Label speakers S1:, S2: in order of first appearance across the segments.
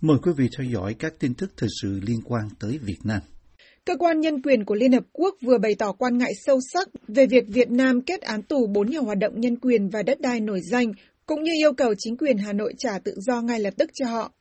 S1: Mời quý vị theo dõi các tin tức thời sự liên quan tới Việt Nam.
S2: Cơ quan nhân quyền của Liên Hợp Quốc vừa bày tỏ quan ngại sâu sắc về việc Việt Nam kết án tù bốn nhà hoạt động nhân quyền và đất đai nổi danh, cũng như yêu cầu chính quyền Hà Nội trả tự do ngay lập tức cho họ.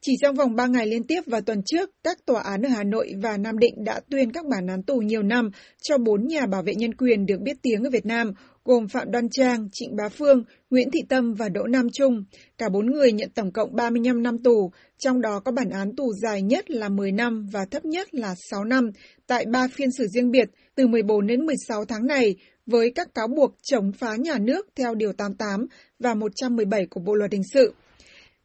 S2: Chỉ trong vòng 3 ngày liên tiếp vào tuần trước, các tòa án ở Hà Nội và Nam Định đã tuyên các bản án tù nhiều năm cho bốn nhà bảo vệ nhân quyền được biết tiếng ở Việt Nam, gồm Phạm Đoan Trang, Trịnh Bá Phương, Nguyễn Thị Tâm và Đỗ Nam Trung. Cả bốn người nhận tổng cộng 35 năm tù, trong đó có bản án tù dài nhất là 10 năm và thấp nhất là 6 năm, tại ba phiên xử riêng biệt từ 14 đến 16 tháng này, với các cáo buộc chống phá nhà nước theo Điều 88 và 117 của Bộ Luật Hình sự.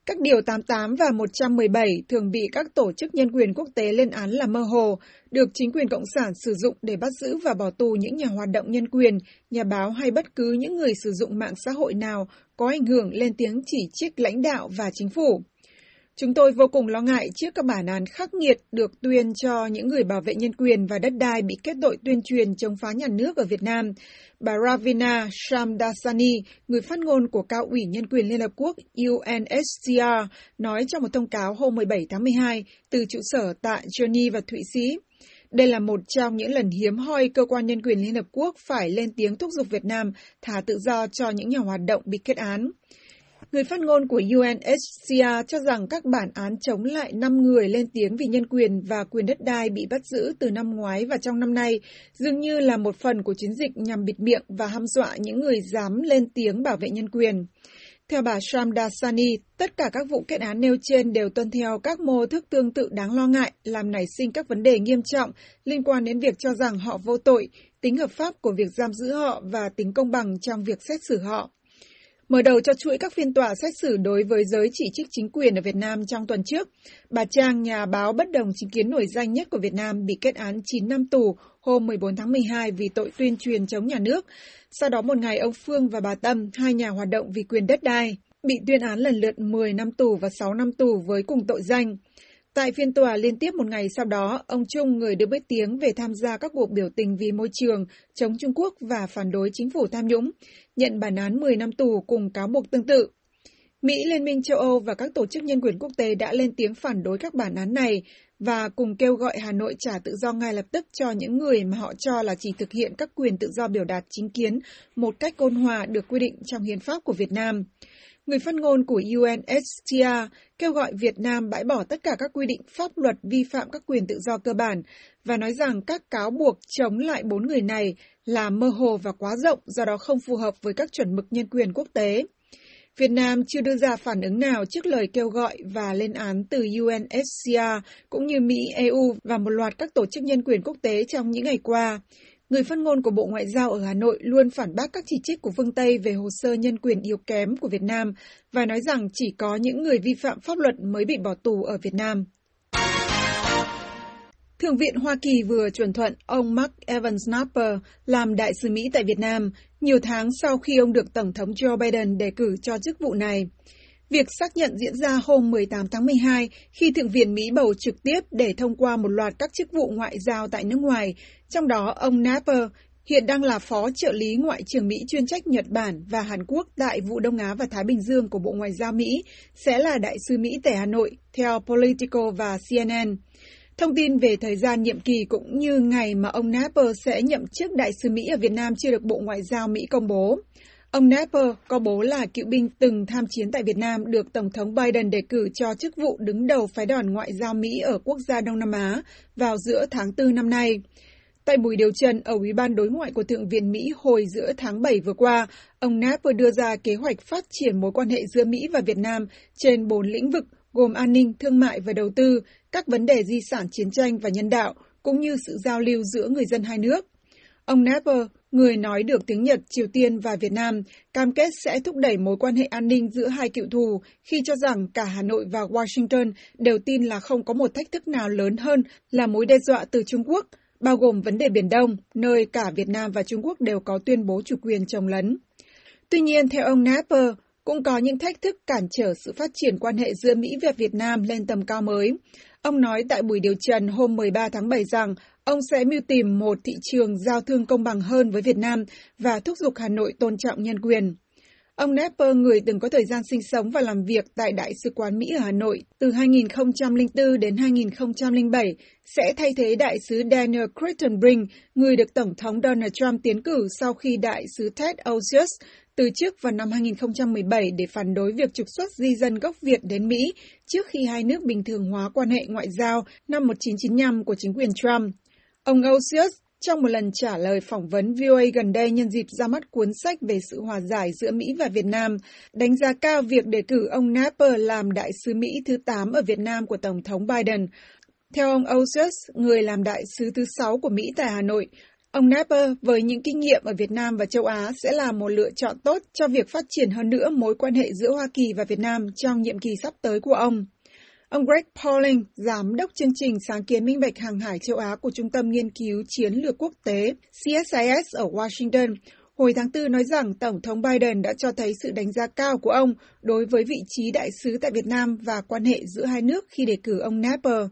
S2: Các điều 88 và 117 thường bị các tổ chức nhân quyền quốc tế lên án là mơ hồ, được chính quyền Cộng sản sử dụng để bắt giữ và bỏ tù những nhà hoạt động nhân quyền, nhà báo hay bất cứ những người sử dụng mạng xã hội nào có ảnh hưởng lên tiếng chỉ trích lãnh đạo và chính phủ. Chúng tôi vô cùng lo ngại trước các bản án khắc nghiệt được tuyên cho những người bảo vệ nhân quyền và đất đai bị kết tội tuyên truyền chống phá nhà nước ở Việt Nam. Bà Ravina Shamdasani, người phát ngôn của Cao ủy Nhân quyền Liên Hợp Quốc UNHCR, nói trong một thông cáo hôm 17 tháng 12 từ trụ sở tại Geneva, Thụy Sĩ. Đây là một trong những lần hiếm hoi cơ quan nhân quyền Liên Hợp Quốc phải lên tiếng thúc giục Việt Nam thả tự do cho những nhà hoạt động bị kết án. Người phát ngôn của UNHCR cho rằng các bản án chống lại 5 người lên tiếng vì nhân quyền và quyền đất đai bị bắt giữ từ năm ngoái và trong năm nay dường như là một phần của chiến dịch nhằm bịt miệng và hăm dọa những người dám lên tiếng bảo vệ nhân quyền. Theo bà Shamdasani, tất cả các vụ kết án nêu trên đều tuân theo các mô thức tương tự đáng lo ngại, làm nảy sinh các vấn đề nghiêm trọng liên quan đến việc cho rằng họ vô tội, tính hợp pháp của việc giam giữ họ và tính công bằng trong việc xét xử họ. Mở đầu cho chuỗi các phiên tòa xét xử đối với giới chỉ trích chính quyền ở Việt Nam trong tuần trước, bà Trang, nhà báo bất đồng chính kiến nổi danh nhất của Việt Nam, bị kết án 9 năm tù hôm 14 tháng 12 vì tội tuyên truyền chống nhà nước. Sau đó một ngày, ông Phương và bà Tâm, hai nhà hoạt động vì quyền đất đai, bị tuyên án lần lượt 10 năm tù và 6 năm tù với cùng tội danh. Tại phiên tòa liên tiếp một ngày sau đó, ông Trung, người được biết tiếng về tham gia các cuộc biểu tình vì môi trường, chống Trung Quốc và phản đối chính phủ tham nhũng, nhận bản án 10 năm tù cùng cáo buộc tương tự. Mỹ, Liên minh châu Âu và các tổ chức nhân quyền quốc tế đã lên tiếng phản đối các bản án này và cùng kêu gọi Hà Nội trả tự do ngay lập tức cho những người mà họ cho là chỉ thực hiện các quyền tự do biểu đạt chính kiến một cách ôn hòa được quy định trong hiến pháp của Việt Nam. Người phát ngôn của UNHCR kêu gọi Việt Nam bãi bỏ tất cả các quy định pháp luật vi phạm các quyền tự do cơ bản và nói rằng các cáo buộc chống lại bốn người này là mơ hồ và quá rộng, do đó không phù hợp với các chuẩn mực nhân quyền quốc tế. Việt Nam chưa đưa ra phản ứng nào trước lời kêu gọi và lên án từ UNHCR cũng như Mỹ, EU và một loạt các tổ chức nhân quyền quốc tế trong những ngày qua. Người phát ngôn của Bộ Ngoại giao ở Hà Nội luôn phản bác các chỉ trích của phương Tây về hồ sơ nhân quyền yếu kém của Việt Nam và nói rằng chỉ có những người vi phạm pháp luật mới bị bỏ tù ở Việt Nam. Thượng viện Hoa Kỳ vừa chuẩn thuận ông Mark Evans Napper làm đại sứ Mỹ tại Việt Nam, nhiều tháng sau khi ông được Tổng thống Joe Biden đề cử cho chức vụ này. Việc xác nhận diễn ra hôm 18 tháng 12 khi Thượng viện Mỹ bầu trực tiếp để thông qua một loạt các chức vụ ngoại giao tại nước ngoài, trong đó ông Napper hiện đang là phó trợ lý Ngoại trưởng Mỹ chuyên trách Nhật Bản và Hàn Quốc tại vụ Đông Á và Thái Bình Dương của Bộ Ngoại giao Mỹ, sẽ là đại sứ Mỹ tại Hà Nội, theo Politico và CNN. Thông tin về thời gian nhiệm kỳ cũng như ngày mà ông Napper sẽ nhậm chức đại sứ Mỹ ở Việt Nam chưa được Bộ Ngoại giao Mỹ công bố. Ông Napper có bố là cựu binh từng tham chiến tại Việt Nam được Tổng thống Biden đề cử cho chức vụ đứng đầu phái đoàn ngoại giao Mỹ ở quốc gia Đông Nam Á vào giữa tháng 4 năm nay. Tại buổi điều trần ở Ủy ban đối ngoại của Thượng viện Mỹ hồi giữa tháng 7 vừa qua, ông Napper đưa ra kế hoạch phát triển mối quan hệ giữa Mỹ và Việt Nam trên bốn lĩnh vực gồm an ninh, thương mại và đầu tư, các vấn đề di sản chiến tranh và nhân đạo, cũng như sự giao lưu giữa người dân hai nước. Ông Napper, người nói được tiếng Nhật, Triều Tiên và Việt Nam, cam kết sẽ thúc đẩy mối quan hệ an ninh giữa hai cựu thù khi cho rằng cả Hà Nội và Washington đều tin là không có một thách thức nào lớn hơn là mối đe dọa từ Trung Quốc, bao gồm vấn đề Biển Đông, nơi cả Việt Nam và Trung Quốc đều có tuyên bố chủ quyền trồng lấn. Tuy nhiên, theo ông Napper, cũng có những thách thức cản trở sự phát triển quan hệ giữa Mỹ và Việt Nam lên tầm cao mới. Ông nói tại buổi điều trần hôm 13 tháng 7 rằng ông sẽ mưu tìm một thị trường giao thương công bằng hơn với Việt Nam và thúc giục Hà Nội tôn trọng nhân quyền. Ông Nepper, người từng có thời gian sinh sống và làm việc tại Đại sứ quán Mỹ ở Hà Nội từ 2004 đến 2007, sẽ thay thế Đại sứ Daniel Crittenbrink, người được Tổng thống Donald Trump tiến cử sau khi Đại sứ Ted Osius từ chức vào năm 2017 để phản đối việc trục xuất di dân gốc Việt đến Mỹ trước khi hai nước bình thường hóa quan hệ ngoại giao năm 1995 của chính quyền Trump. Ông Osius trong một lần trả lời phỏng vấn VOA gần đây nhân dịp ra mắt cuốn sách về sự hòa giải giữa Mỹ và Việt Nam, đánh giá cao việc đề cử ông Napper làm đại sứ Mỹ thứ 8 ở Việt Nam của Tổng thống Biden. Theo ông Osius, người làm đại sứ thứ 6 của Mỹ tại Hà Nội, ông Napper với những kinh nghiệm ở Việt Nam và châu Á sẽ là một lựa chọn tốt cho việc phát triển hơn nữa mối quan hệ giữa Hoa Kỳ và Việt Nam trong nhiệm kỳ sắp tới của ông. Ông Greg Pauling, giám đốc chương trình sáng kiến minh bạch hàng hải châu Á của Trung tâm Nghiên cứu Chiến lược Quốc tế CSIS ở Washington, hồi tháng 4 nói rằng Tổng thống Biden đã cho thấy sự đánh giá cao của ông đối với vị trí đại sứ tại Việt Nam và quan hệ giữa hai nước khi đề cử ông Napper.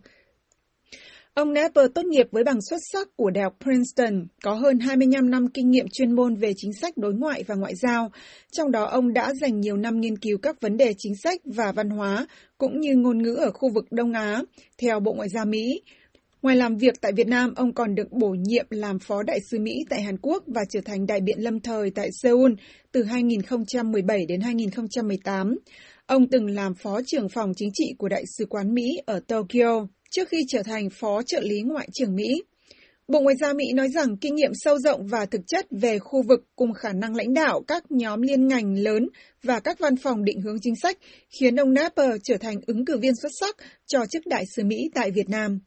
S2: Ông Napper tốt nghiệp với bằng xuất sắc của Đại học Princeton, có hơn 25 năm kinh nghiệm chuyên môn về chính sách đối ngoại và ngoại giao. Trong đó ông đã dành nhiều năm nghiên cứu các vấn đề chính sách và văn hóa, cũng như ngôn ngữ ở khu vực Đông Á, theo Bộ Ngoại giao Mỹ. Ngoài làm việc tại Việt Nam, ông còn được bổ nhiệm làm Phó Đại sứ Mỹ tại Hàn Quốc và trở thành đại biện lâm thời tại Seoul từ 2017 đến 2018. Ông từng làm Phó trưởng phòng chính trị của Đại sứ quán Mỹ ở Tokyo trước khi trở thành Phó trợ lý Ngoại trưởng Mỹ. Bộ Ngoại giao Mỹ nói rằng kinh nghiệm sâu rộng và thực chất về khu vực cùng khả năng lãnh đạo các nhóm liên ngành lớn và các văn phòng định hướng chính sách khiến ông Napper trở thành ứng cử viên xuất sắc cho chức đại sứ Mỹ tại Việt Nam.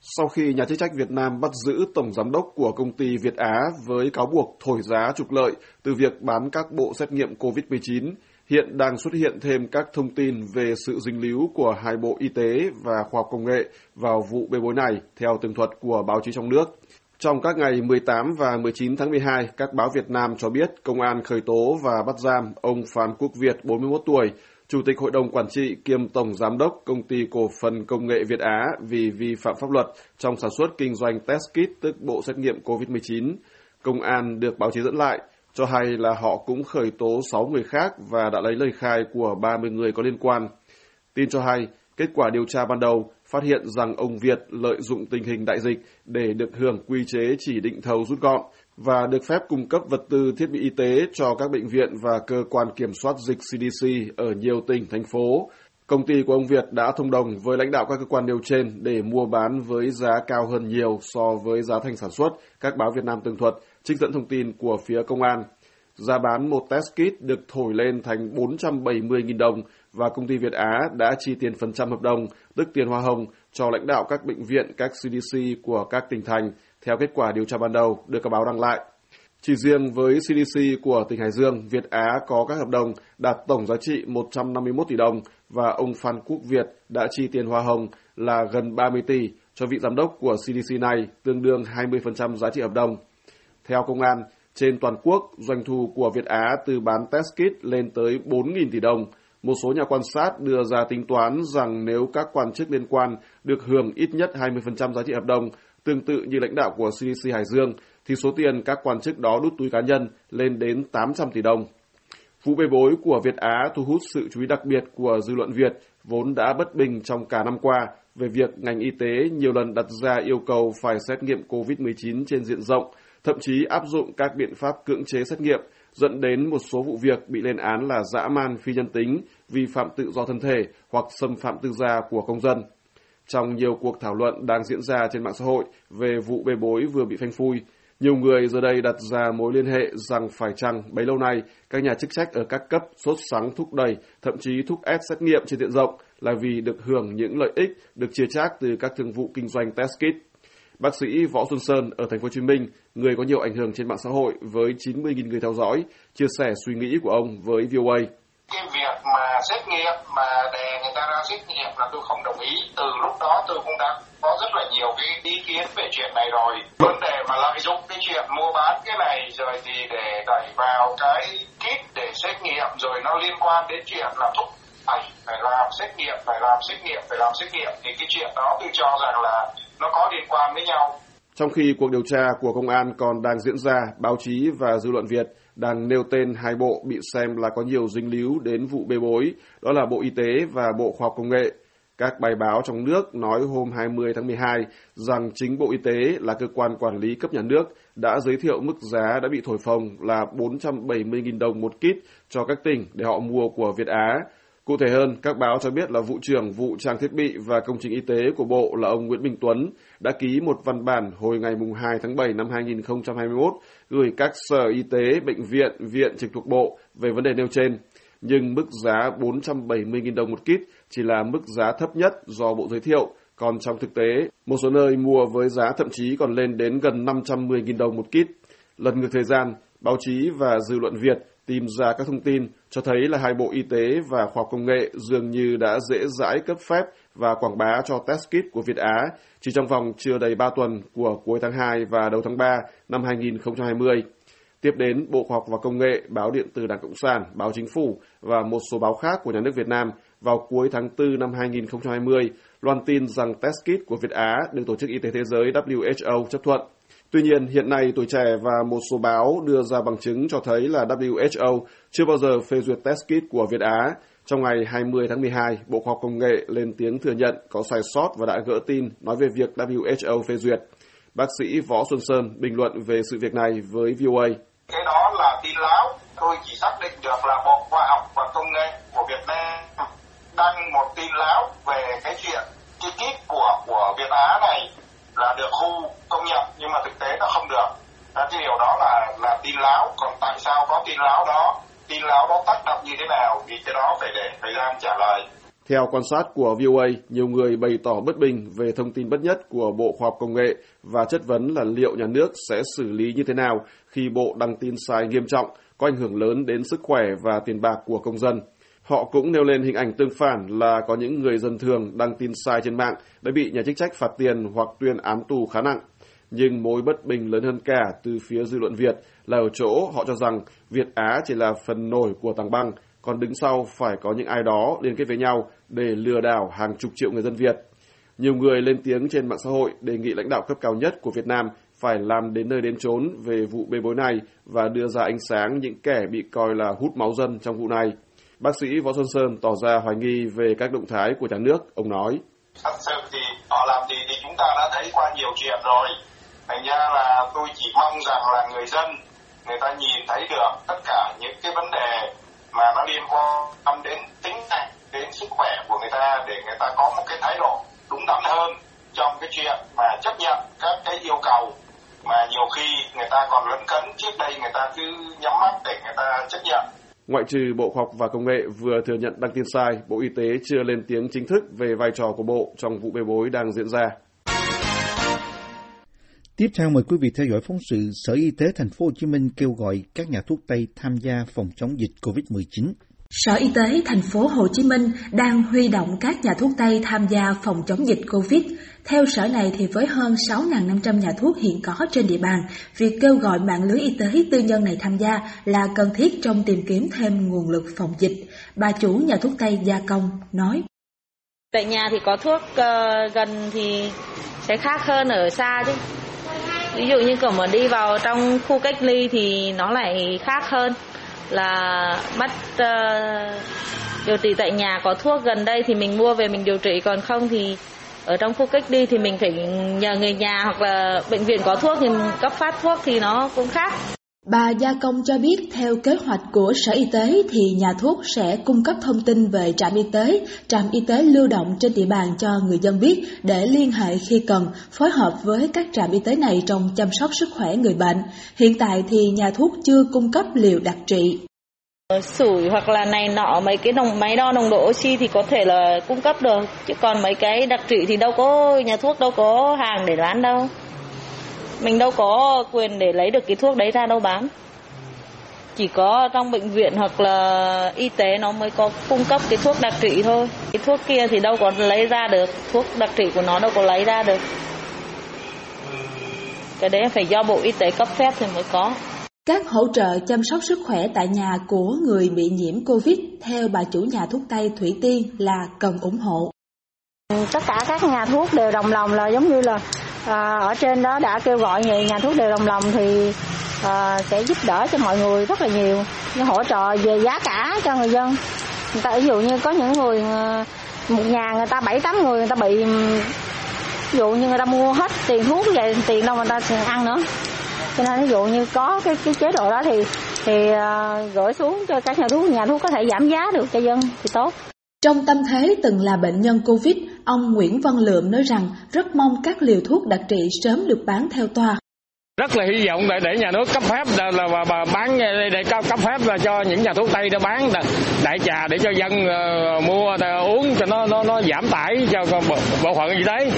S3: Sau khi nhà chức trách Việt Nam bắt giữ tổng giám đốc của công ty Việt Á với cáo buộc thổi giá trục lợi từ việc bán các bộ xét nghiệm COVID-19, hiện đang xuất hiện thêm các thông tin về sự dính líu của hai bộ y tế và khoa học công nghệ vào vụ bê bối này, theo tường thuật của báo chí trong nước. Trong các ngày 18 và 19 tháng 12, các báo Việt Nam cho biết công an khởi tố và bắt giam ông Phan Quốc Việt, 41 tuổi, Chủ tịch Hội đồng Quản trị kiêm Tổng Giám đốc Công ty Cổ phần Công nghệ Việt Á vì vi phạm pháp luật trong sản xuất kinh doanh test kit tức bộ xét nghiệm COVID-19. Công an được báo chí dẫn lại cho hay là họ cũng khởi tố 6 người khác và đã lấy lời khai của 30 người có liên quan. Tin cho hay, kết quả điều tra ban đầu phát hiện rằng ông Việt lợi dụng tình hình đại dịch để được hưởng quy chế chỉ định thầu rút gọn và được phép cung cấp vật tư thiết bị y tế cho các bệnh viện và cơ quan kiểm soát dịch CDC ở nhiều tỉnh, thành phố. Công ty của ông Việt đã thông đồng với lãnh đạo các cơ quan nêu trên để mua bán với giá cao hơn nhiều so với giá thành sản xuất, các báo Việt Nam tường thuật, trích dẫn thông tin của phía công an. Giá bán một test kit được thổi lên thành 470.000 đồng và công ty Việt Á đã chi tiền phần trăm hợp đồng, tức tiền hoa hồng, cho lãnh đạo các bệnh viện, các CDC của các tỉnh thành, theo kết quả điều tra ban đầu được các báo đăng lại. Chỉ riêng với CDC của tỉnh Hải Dương, Việt Á có các hợp đồng đạt tổng giá trị 151 tỷ đồng và ông Phan Quốc Việt đã chi tiền hoa hồng là gần 30 tỷ cho vị giám đốc của CDC này, tương đương 20% giá trị hợp đồng. Theo công an, trên toàn quốc, doanh thu của Việt Á từ bán test kit lên tới 4.000 tỷ đồng. Một số nhà quan sát đưa ra tính toán rằng nếu các quan chức liên quan được hưởng ít nhất 20% giá trị hợp đồng, tương tự như lãnh đạo của CDC Hải Dương, thì số tiền các quan chức đó đút túi cá nhân lên đến 800 tỷ đồng. Vụ bê bối của Việt Á thu hút sự chú ý đặc biệt của dư luận Việt, vốn đã bất bình trong cả năm qua về việc ngành y tế nhiều lần đặt ra yêu cầu phải xét nghiệm COVID-19 trên diện rộng, thậm chí áp dụng các biện pháp cưỡng chế xét nghiệm, dẫn đến một số vụ việc bị lên án là dã man phi nhân tính, vi phạm tự do thân thể hoặc xâm phạm tư gia của công dân. Trong nhiều cuộc thảo luận đang diễn ra trên mạng xã hội về vụ bê bối vừa bị phanh phui, nhiều người giờ đây đặt ra mối liên hệ rằng phải chăng bấy lâu nay các nhà chức trách ở các cấp sốt sắng thúc đẩy, thậm chí thúc ép xét nghiệm trên diện rộng là vì được hưởng những lợi ích được chia chác từ các thương vụ kinh doanh test kit. Bác sĩ Võ Xuân Sơn ở thành phố Hồ Chí Minh, người có nhiều ảnh hưởng trên mạng xã hội với 90.000 người theo dõi, chia sẻ suy nghĩ của ông với VOA.
S4: Cái xét nghiệm mà đè người ta ra xét nghiệm là tôi không đồng ý. Từ lúc đó tôi cũng đã có rất là nhiều cái ý kiến về chuyện này rồi. Vấn đề mà lợi dụng cái chuyện mua bán cái này rồi thì để đẩy vào cái kit để xét nghiệm rồi nó liên quan đến chuyện là thúc phải phải làm xét nghiệm, phải làm xét nghiệm, phải làm xét nghiệm thì cái chuyện đó tôi cho rằng là nó có liên quan với nhau.
S3: Trong khi cuộc điều tra của công an còn đang diễn ra, báo chí và dư luận Việt đang nêu tên hai bộ bị xem là có nhiều dính líu đến vụ bê bối, đó là Bộ Y tế và Bộ Khoa học Công nghệ. Các bài báo trong nước nói hôm 20 tháng 12 rằng chính Bộ Y tế là cơ quan quản lý cấp nhà nước đã giới thiệu mức giá đã bị thổi phồng là 470.000 đồng một kit cho các tỉnh để họ mua của Việt Á. Cụ thể hơn, các báo cho biết là vụ trưởng vụ trang thiết bị và công trình y tế của Bộ là ông Nguyễn Bình Tuấn đã ký một văn bản hồi ngày 2 tháng 7 năm 2021 gửi các sở y tế, bệnh viện, viện trực thuộc Bộ về vấn đề nêu trên. Nhưng mức giá 470.000 đồng một kit chỉ là mức giá thấp nhất do Bộ giới thiệu, còn trong thực tế, một số nơi mua với giá thậm chí còn lên đến gần 510.000 đồng một kit. Lần ngược thời gian, báo chí và dư luận Việt tìm ra các thông tin cho thấy là hai bộ y tế và khoa học công nghệ dường như đã dễ dãi cấp phép và quảng bá cho test kit của Việt Á chỉ trong vòng chưa đầy 3 tuần của cuối tháng 2 và đầu tháng 3 năm 2020. Tiếp đến, Bộ Khoa học và Công nghệ, Báo Điện tử Đảng Cộng sản, Báo Chính phủ và một số báo khác của nhà nước Việt Nam vào cuối tháng 4 năm 2020 loan tin rằng test kit của Việt Á được Tổ chức Y tế Thế giới WHO chấp thuận. Tuy nhiên, hiện nay tuổi trẻ và một số báo đưa ra bằng chứng cho thấy là WHO chưa bao giờ phê duyệt test kit của Việt Á. Trong ngày 20 tháng 12, Bộ Khoa học Công nghệ lên tiếng thừa nhận có sai sót và đã gỡ tin nói về việc WHO phê duyệt. Bác sĩ Võ Xuân Sơn bình luận về sự việc này với VOA.
S4: Cái đó là tin láo. Tôi chỉ xác định được là Bộ Khoa học và Công nghệ của Việt Nam đăng một tin láo về cái chuyện cái kit của của Việt Á này là được khu công nhận nhưng mà thực tế nó không được. Cái điều đó là là tin láo. Còn tại sao có tin láo đó? Tin láo đó tác động như thế nào? Thì cái đó phải để thời gian trả lời.
S3: Theo quan sát của VOA, nhiều người bày tỏ bất bình về thông tin bất nhất của Bộ Khoa học Công nghệ và chất vấn là liệu nhà nước sẽ xử lý như thế nào khi Bộ đăng tin sai nghiêm trọng, có ảnh hưởng lớn đến sức khỏe và tiền bạc của công dân. Họ cũng nêu lên hình ảnh tương phản là có những người dân thường đăng tin sai trên mạng đã bị nhà chức trách phạt tiền hoặc tuyên án tù khá nặng. Nhưng mối bất bình lớn hơn cả từ phía dư luận Việt là ở chỗ họ cho rằng Việt Á chỉ là phần nổi của tảng băng, còn đứng sau phải có những ai đó liên kết với nhau để lừa đảo hàng chục triệu người dân Việt. Nhiều người lên tiếng trên mạng xã hội đề nghị lãnh đạo cấp cao nhất của Việt Nam phải làm đến nơi đến chốn về vụ bê bối này và đưa ra ánh sáng những kẻ bị coi là hút máu dân trong vụ này. Bác sĩ Võ Xuân Sơn tỏ ra hoài nghi về các động thái của nhà nước. Ông nói.
S4: Thật sự thì họ làm gì thì chúng ta đã thấy qua nhiều chuyện rồi. Thành ra là tôi chỉ mong rằng là người dân, người ta nhìn thấy được tất cả những cái vấn đề mà nó liên quan đến tính mạng, đến sức khỏe của người ta để người ta có một cái thái độ đúng đắn hơn trong cái chuyện mà chấp nhận các cái yêu cầu mà nhiều khi người ta còn lấn cấn trước đây người ta cứ nhắm mắt để người ta chấp nhận
S3: Ngoại trừ Bộ Khoa học và Công nghệ vừa thừa nhận đăng tin sai, Bộ Y tế chưa lên tiếng chính thức về vai trò của Bộ trong vụ bê bối đang diễn ra.
S1: Tiếp theo mời quý vị theo dõi phóng sự Sở Y tế thành phố Hồ Chí Minh kêu gọi các nhà thuốc Tây tham gia phòng chống dịch COVID-19.
S5: Sở Y tế thành phố Hồ Chí Minh đang huy động các nhà thuốc Tây tham gia phòng chống dịch Covid. Theo sở này thì với hơn 6.500 nhà thuốc hiện có trên địa bàn, việc kêu gọi mạng lưới y tế tư nhân này tham gia là cần thiết trong tìm kiếm thêm nguồn lực phòng dịch. Bà chủ nhà thuốc Tây Gia Công nói.
S6: Tại nhà thì có thuốc uh, gần thì sẽ khác hơn ở xa chứ. Ví dụ như kiểu mà đi vào trong khu cách ly thì nó lại khác hơn là bắt uh, điều trị tại nhà có thuốc gần đây thì mình mua về mình điều trị còn không thì ở trong khu cách ly thì mình phải nhờ người nhà hoặc là bệnh viện có thuốc thì cấp phát thuốc thì nó cũng khác.
S5: Bà Gia Công cho biết theo kế hoạch của Sở Y tế thì nhà thuốc sẽ cung cấp thông tin về trạm y tế, trạm y tế lưu động trên địa bàn cho người dân biết để liên hệ khi cần, phối hợp với các trạm y tế này trong chăm sóc sức khỏe người bệnh. Hiện tại thì nhà thuốc chưa cung cấp liều đặc trị.
S6: Sủi hoặc là này nọ mấy cái đồng máy đo nồng độ oxy thì có thể là cung cấp được chứ còn mấy cái đặc trị thì đâu có nhà thuốc đâu có hàng để bán đâu mình đâu có quyền để lấy được cái thuốc đấy ra đâu bán. Chỉ có trong bệnh viện hoặc là y tế nó mới có cung cấp cái thuốc đặc trị thôi. Cái thuốc kia thì đâu có lấy ra được. Thuốc đặc trị của nó đâu có lấy ra được. Cái đấy phải do bộ y tế cấp phép thì mới có.
S5: Các hỗ trợ chăm sóc sức khỏe tại nhà của người bị nhiễm Covid theo bà chủ nhà thuốc Tây Thủy Tiên là cần ủng hộ.
S7: tất cả các nhà thuốc đều đồng lòng là giống như là à, ở trên đó đã kêu gọi người nhà thuốc đều đồng lòng thì à, sẽ giúp đỡ cho mọi người rất là nhiều. Như hỗ trợ về giá cả cho người dân. Người ta ví dụ như có những người à, một nhà người ta bảy tám người người ta bị ví dụ như người ta mua hết tiền thuốc vậy tiền đâu người ta ăn nữa. Cho nên ví dụ như có cái cái chế độ đó thì thì uh, gửi xuống cho các nhà thuốc nhà thuốc có thể giảm giá được cho dân thì tốt.
S5: Trong tâm thế từng là bệnh nhân Covid, ông Nguyễn Văn Lượm nói rằng rất mong các liều thuốc đặc trị sớm được bán theo toa.
S8: Rất là hy vọng để, để nhà nước cấp phép là, là, là bán để cấp, cấp phép là cho những nhà thuốc tây để bán đại trà để cho dân uh, mua uh, uống cho nó nó nó giảm tải cho bộ, bộ phận y tế.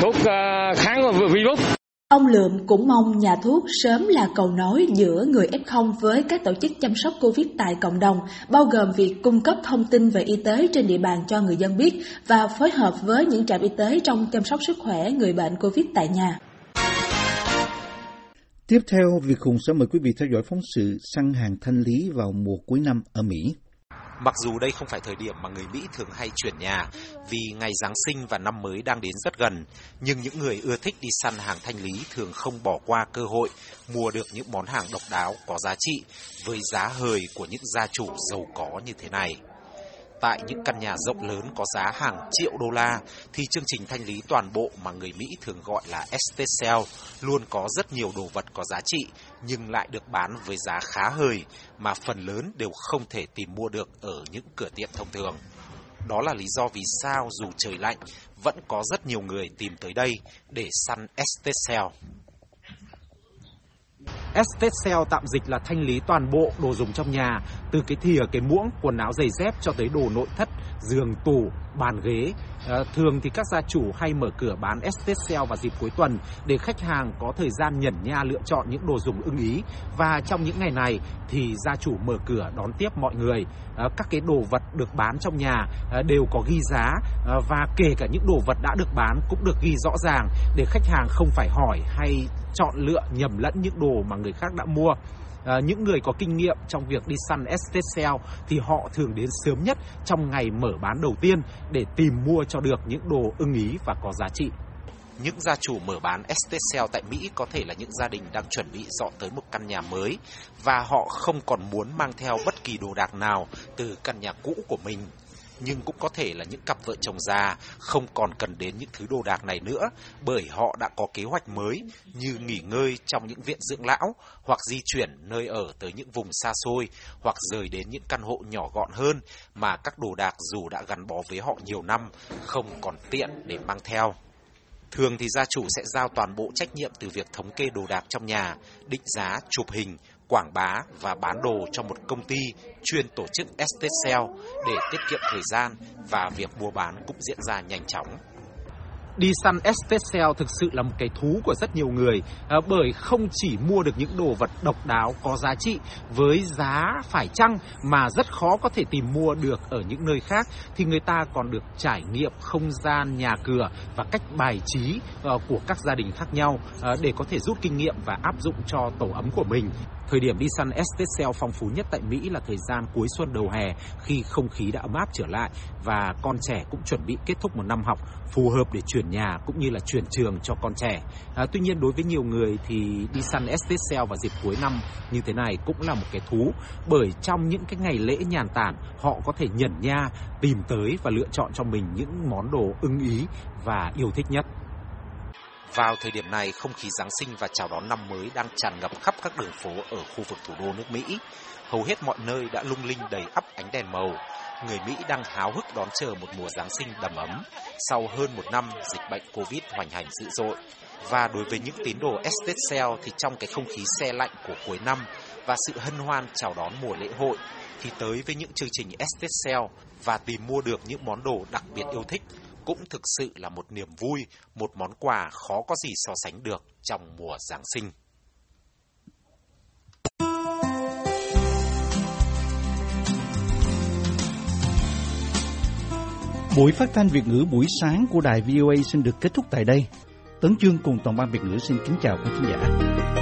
S8: Thuốc uh, kháng virus.
S5: Ông Lượm cũng mong nhà thuốc sớm là cầu nối giữa người F0 với các tổ chức chăm sóc Covid tại cộng đồng, bao gồm việc cung cấp thông tin về y tế trên địa bàn cho người dân biết và phối hợp với những trạm y tế trong chăm sóc sức khỏe người bệnh Covid tại nhà.
S1: Tiếp theo, Việt Hùng sẽ mời quý vị theo dõi phóng sự săn hàng thanh lý vào mùa cuối năm ở Mỹ.
S9: Mặc dù đây không phải thời điểm mà người Mỹ thường hay chuyển nhà vì ngày Giáng sinh và năm mới đang đến rất gần, nhưng những người ưa thích đi săn hàng thanh lý thường không bỏ qua cơ hội mua được những món hàng độc đáo có giá trị với giá hời của những gia chủ giàu có như thế này tại những căn nhà rộng lớn có giá hàng triệu đô la, thì chương trình thanh lý toàn bộ mà người Mỹ thường gọi là estate sale luôn có rất nhiều đồ vật có giá trị nhưng lại được bán với giá khá hời mà phần lớn đều không thể tìm mua được ở những cửa tiệm thông thường. Đó là lý do vì sao dù trời lạnh, vẫn có rất nhiều người tìm tới đây để săn estate sale.
S10: Estate sale tạm dịch là thanh lý toàn bộ đồ dùng trong nhà, từ cái thìa, cái muỗng, quần áo giày dép cho tới đồ nội thất, giường, tủ, bàn ghế. À, thường thì các gia chủ hay mở cửa bán estate sale vào dịp cuối tuần để khách hàng có thời gian nhẩn nha lựa chọn những đồ dùng ưng ý. Và trong những ngày này thì gia chủ mở cửa đón tiếp mọi người. À, các cái đồ vật được bán trong nhà à, đều có ghi giá à, và kể cả những đồ vật đã được bán cũng được ghi rõ ràng để khách hàng không phải hỏi hay chọn lựa nhầm lẫn những đồ mà người khác đã mua. À, những người có kinh nghiệm trong việc đi săn estate sale thì họ thường đến sớm nhất trong ngày mở bán đầu tiên để tìm mua cho được những đồ ưng ý và có giá trị.
S9: Những gia chủ mở bán estate sale tại Mỹ có thể là những gia đình đang chuẩn bị dọn tới một căn nhà mới và họ không còn muốn mang theo bất kỳ đồ đạc nào từ căn nhà cũ của mình nhưng cũng có thể là những cặp vợ chồng già không còn cần đến những thứ đồ đạc này nữa bởi họ đã có kế hoạch mới như nghỉ ngơi trong những viện dưỡng lão hoặc di chuyển nơi ở tới những vùng xa xôi hoặc rời đến những căn hộ nhỏ gọn hơn mà các đồ đạc dù đã gắn bó với họ nhiều năm không còn tiện để mang theo. Thường thì gia chủ sẽ giao toàn bộ trách nhiệm từ việc thống kê đồ đạc trong nhà, định giá, chụp hình, quảng bá và bán đồ cho một công ty chuyên tổ chức estate sale để tiết kiệm thời gian và việc mua bán cũng diễn ra nhanh chóng.
S10: Đi săn estate sale thực sự là một cái thú của rất nhiều người à, bởi không chỉ mua được những đồ vật độc đáo có giá trị với giá phải chăng mà rất khó có thể tìm mua được ở những nơi khác, thì người ta còn được trải nghiệm không gian nhà cửa và cách bài trí à, của các gia đình khác nhau à, để có thể rút kinh nghiệm và áp dụng cho tổ ấm của mình. Thời điểm đi săn estate sale phong phú nhất tại Mỹ là thời gian cuối xuân đầu hè khi không khí đã ấm áp trở lại và con trẻ cũng chuẩn bị kết thúc một năm học phù hợp để chuyển nhà cũng như là chuyển trường cho con trẻ. À, tuy nhiên đối với nhiều người thì đi săn estate sale vào dịp cuối năm như thế này cũng là một cái thú bởi trong những cái ngày lễ nhàn tản họ có thể nhẩn nha tìm tới và lựa chọn cho mình những món đồ ưng ý và yêu thích nhất.
S9: Vào thời điểm này, không khí Giáng sinh và chào đón năm mới đang tràn ngập khắp các đường phố ở khu vực thủ đô nước Mỹ. Hầu hết mọi nơi đã lung linh đầy ắp ánh đèn màu. Người Mỹ đang háo hức đón chờ một mùa Giáng sinh đầm ấm sau hơn một năm dịch bệnh Covid hoành hành dữ dội. Và đối với những tín đồ estate sale thì trong cái không khí xe lạnh của cuối năm và sự hân hoan chào đón mùa lễ hội thì tới với những chương trình estate sale và tìm mua được những món đồ đặc biệt yêu thích cũng thực sự là một niềm vui, một món quà khó có gì so sánh được trong mùa Giáng sinh.
S1: Buổi phát thanh Việt ngữ buổi sáng của đài VOA xin được kết thúc tại đây. Tấn Chương cùng toàn ban Việt ngữ xin kính chào quý khán giả.